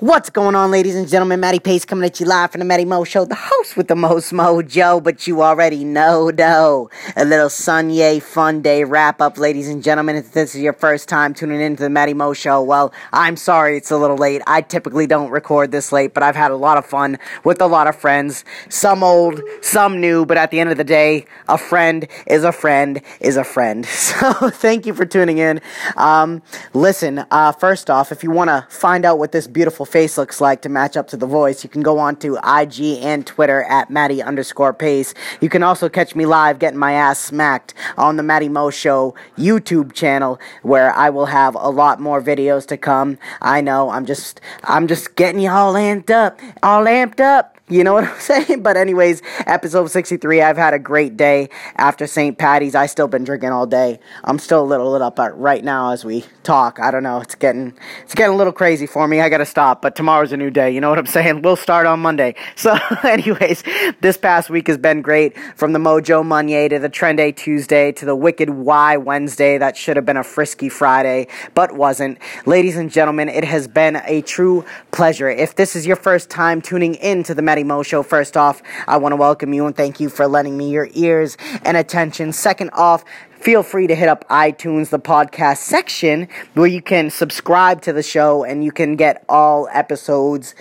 What's going on, ladies and gentlemen? Matty Pace coming at you live from the Matty Mo Show, the host with the most mojo, but you already know, though. A little Sunye Fun Day wrap up, ladies and gentlemen. If this is your first time tuning into the Matty Mo Show, well, I'm sorry it's a little late. I typically don't record this late, but I've had a lot of fun with a lot of friends. Some old, some new, but at the end of the day, a friend is a friend is a friend. So thank you for tuning in. Um, listen, uh, first off, if you want to find out what this beautiful face looks like to match up to the voice, you can go on to IG and Twitter at Matty underscore Pace. You can also catch me live getting my ass smacked on the Matty Mo Show YouTube channel, where I will have a lot more videos to come. I know I'm just I'm just getting you all amped up, all amped up. You know what I'm saying? But anyways, episode 63, I've had a great day after St. Patty's. I still been drinking all day. I'm still a little lit up right now as we talk. I don't know. It's getting it's getting a little crazy for me. I got to stop, but tomorrow's a new day. You know what I'm saying? We'll start on Monday. So, anyways, this past week has been great from the Mojo Monday to the Trend A Tuesday to the Wicked Y Wednesday. That should have been a frisky Friday, but wasn't. Ladies and gentlemen, it has been a true pleasure. If this is your first time tuning in to the Matty Mo Show, first off, I want to welcome you and thank you for lending me your ears and attention. Second off, feel free to hit up iTunes, the podcast section, where you can subscribe to the show and you can get all episodes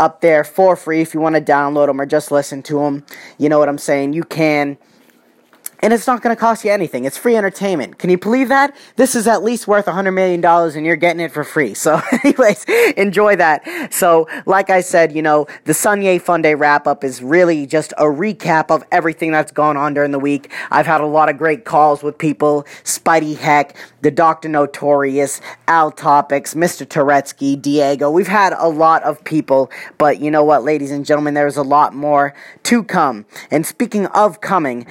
up there for free if you want to download them or just listen to them. You know what I'm saying? You can and it's not going to cost you anything. It's free entertainment. Can you believe that? This is at least worth $100 million and you're getting it for free. So, anyways, enjoy that. So, like I said, you know, the Sunye Fun Day wrap up is really just a recap of everything that's gone on during the week. I've had a lot of great calls with people Spidey Heck, the Dr. Notorious, Al Topics, Mr. Turetsky, Diego. We've had a lot of people, but you know what, ladies and gentlemen, there's a lot more to come. And speaking of coming,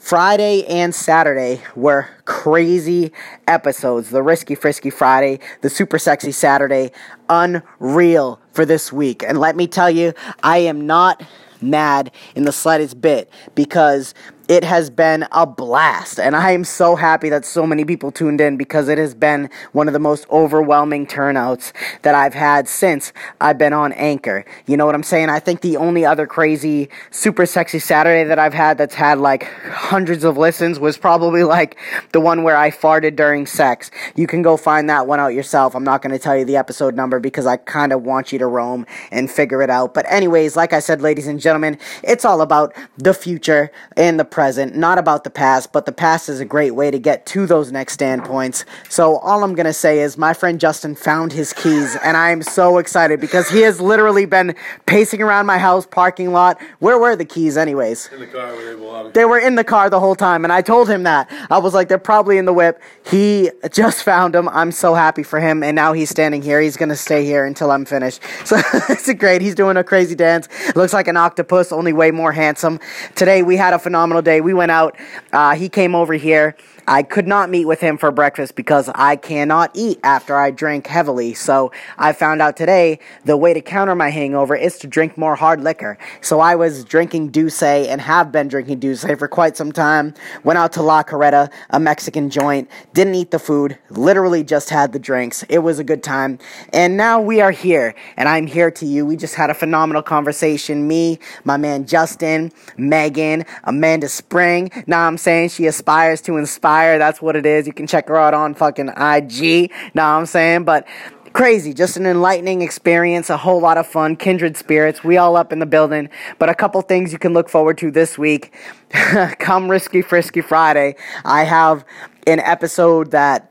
Friday and Saturday were crazy episodes. The Risky Frisky Friday, the Super Sexy Saturday, unreal for this week. And let me tell you, I am not mad in the slightest bit because it has been a blast. And I am so happy that so many people tuned in because it has been one of the most overwhelming turnouts that I've had since I've been on Anchor. You know what I'm saying? I think the only other crazy, super sexy Saturday that I've had that's had like hundreds of listens was probably like the one where I farted during sex. You can go find that one out yourself. I'm not going to tell you the episode number because I kind of want you to roam and figure it out. But, anyways, like I said, ladies and gentlemen, it's all about the future and the present, not about the past, but the past is a great way to get to those next standpoints. So all I'm going to say is my friend Justin found his keys and I'm so excited because he has literally been pacing around my house parking lot. Where were the keys anyways? In the car they They were in the car the whole time and I told him that. I was like they're probably in the whip. He just found them. I'm so happy for him and now he's standing here. He's going to stay here until I'm finished. So it's great. He's doing a crazy dance. Looks like an octopus, only way more handsome. Today we had a phenomenal day. We went out. Uh, he came over here. I could not meet with him for breakfast because I cannot eat after I drink heavily. So I found out today the way to counter my hangover is to drink more hard liquor. So I was drinking Douce and have been drinking Douce for quite some time. Went out to La Carreta, a Mexican joint. Didn't eat the food. Literally just had the drinks. It was a good time. And now we are here, and I'm here to you. We just had a phenomenal conversation. Me, my man Justin, Megan, Amanda Spring. Now I'm saying she aspires to inspire that's what it is. You can check her out on fucking IG. Know what I'm saying? But crazy, just an enlightening experience, a whole lot of fun, kindred spirits. We all up in the building. But a couple things you can look forward to this week. Come Risky Frisky Friday. I have an episode that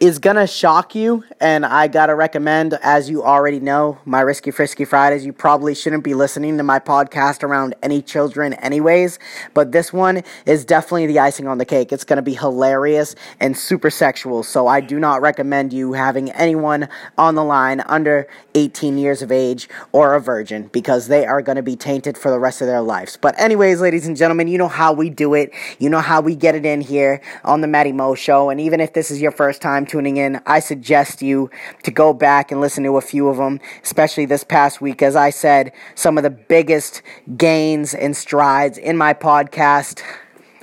is gonna shock you, and I gotta recommend, as you already know, my Risky Frisky Fridays. You probably shouldn't be listening to my podcast around any children, anyways, but this one is definitely the icing on the cake. It's gonna be hilarious and super sexual, so I do not recommend you having anyone on the line under 18 years of age or a virgin because they are gonna be tainted for the rest of their lives. But, anyways, ladies and gentlemen, you know how we do it, you know how we get it in here on the Matty Mo Show, and even if this is your first time, tuning in, I suggest you to go back and listen to a few of them, especially this past week. As I said, some of the biggest gains and strides in my podcast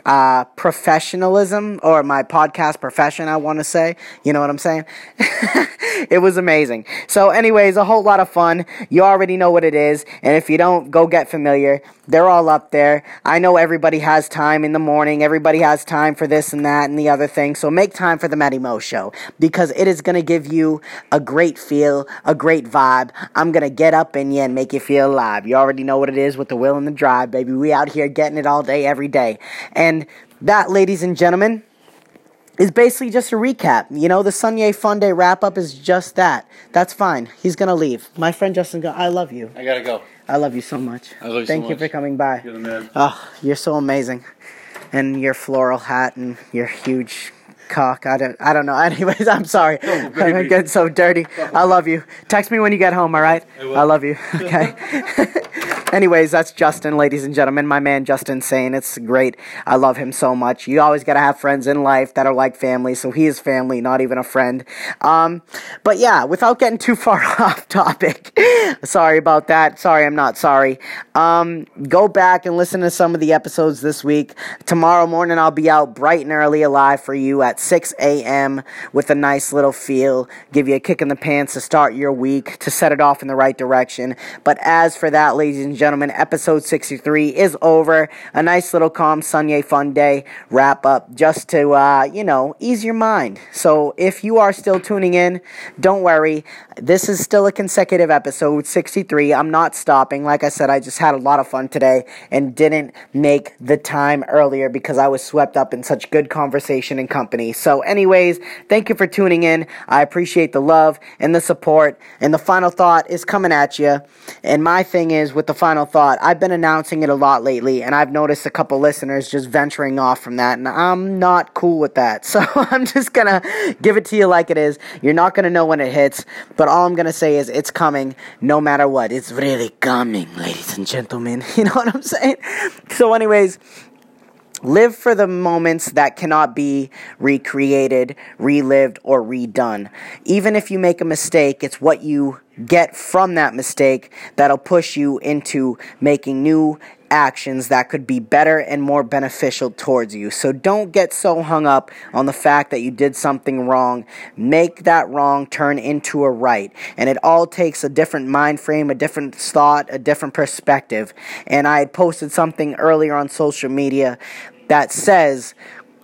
uh, professionalism or my podcast profession, I want to say. You know what I'm saying? it was amazing. So, anyways, a whole lot of fun. You already know what it is. And if you don't, go get familiar. They're all up there. I know everybody has time in the morning. Everybody has time for this and that and the other thing. So make time for the Matty Mo show because it is going to give you a great feel, a great vibe. I'm going to get up in you and make you feel alive. You already know what it is with the will and the drive, baby. We out here getting it all day, every day. And that, ladies and gentlemen, is basically just a recap. You know, the Sunye Fun Day wrap up is just that. That's fine. He's gonna leave. My friend Justin, go- I love you. I gotta go. I love you so much. I love you so Thank you much. for coming by. You're the man. Oh, you're so amazing. And your floral hat and your huge cock. I don't I don't know. Anyways, I'm sorry. Oh, I'm getting so dirty. I love you. Text me when you get home, all right? I. I love you. Okay. Anyways, that's Justin, ladies and gentlemen. My man Justin Sane. It's great. I love him so much. You always gotta have friends in life that are like family, so he is family, not even a friend. Um, but yeah, without getting too far off topic, sorry about that. Sorry, I'm not sorry. Um, go back and listen to some of the episodes this week. Tomorrow morning, I'll be out bright and early alive for you at 6 a.m. with a nice little feel, give you a kick in the pants to start your week, to set it off in the right direction. But as for that, ladies and gentlemen, episode 63 is over. A nice little calm Sunday fun day wrap up just to, uh, you know, ease your mind. So if you are still tuning in, don't worry. This is still a consecutive episode, 63. I'm not stopping. Like I said, I just had a lot of fun today and didn't make the time earlier because I was swept up in such good conversation and company. So, anyways, thank you for tuning in. I appreciate the love and the support. And the final thought is coming at you. And my thing is with the final thought, I've been announcing it a lot lately, and I've noticed a couple listeners just venturing off from that, and I'm not cool with that. So I'm just gonna give it to you like it is. You're not gonna know when it hits, but all I'm gonna say is it's coming no matter what. It's really coming, ladies and gentlemen. You know what I'm saying? So, anyways, Live for the moments that cannot be recreated, relived, or redone. Even if you make a mistake, it's what you get from that mistake that'll push you into making new actions that could be better and more beneficial towards you. So don't get so hung up on the fact that you did something wrong. Make that wrong turn into a right. And it all takes a different mind frame, a different thought, a different perspective. And I had posted something earlier on social media that says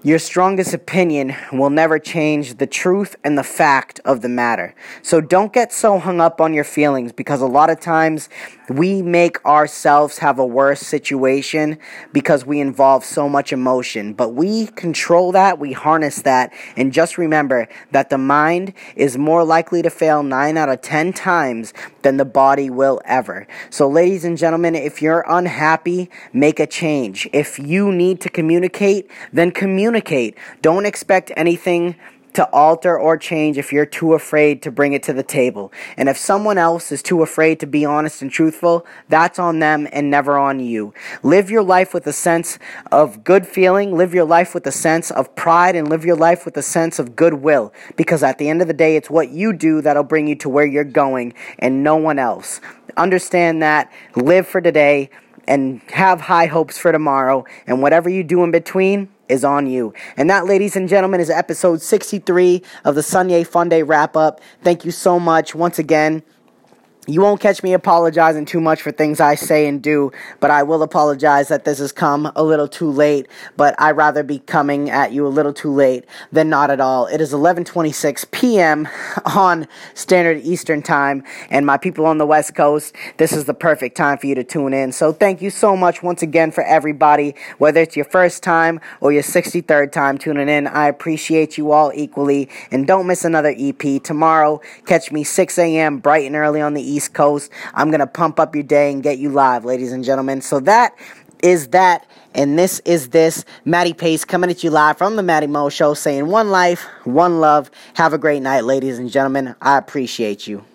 your strongest opinion will never change the truth and the fact of the matter. So don't get so hung up on your feelings because a lot of times we make ourselves have a worse situation because we involve so much emotion. But we control that, we harness that, and just remember that the mind is more likely to fail 9 out of 10 times than the body will ever. So, ladies and gentlemen, if you're unhappy, make a change. If you need to communicate, then communicate. Don't expect anything to alter or change if you're too afraid to bring it to the table. And if someone else is too afraid to be honest and truthful, that's on them and never on you. Live your life with a sense of good feeling, live your life with a sense of pride, and live your life with a sense of goodwill. Because at the end of the day, it's what you do that'll bring you to where you're going and no one else. Understand that, live for today, and have high hopes for tomorrow. And whatever you do in between, is on you. And that, ladies and gentlemen, is episode 63 of the Sunday Fun Day wrap up. Thank you so much once again. You won't catch me apologizing too much for things I say and do, but I will apologize that this has come a little too late, but I'd rather be coming at you a little too late than not at all. It is 11:26 p.m. on Standard Eastern Time, and my people on the West Coast, this is the perfect time for you to tune in. So thank you so much once again for everybody, whether it's your first time or your 63rd time tuning in. I appreciate you all equally, and don't miss another EP tomorrow. Catch me 6 a.m. bright and early on the East Coast. I'm going to pump up your day and get you live, ladies and gentlemen. So that is that. And this is this. Matty Pace coming at you live from the Matty Mo Show saying one life, one love. Have a great night, ladies and gentlemen. I appreciate you.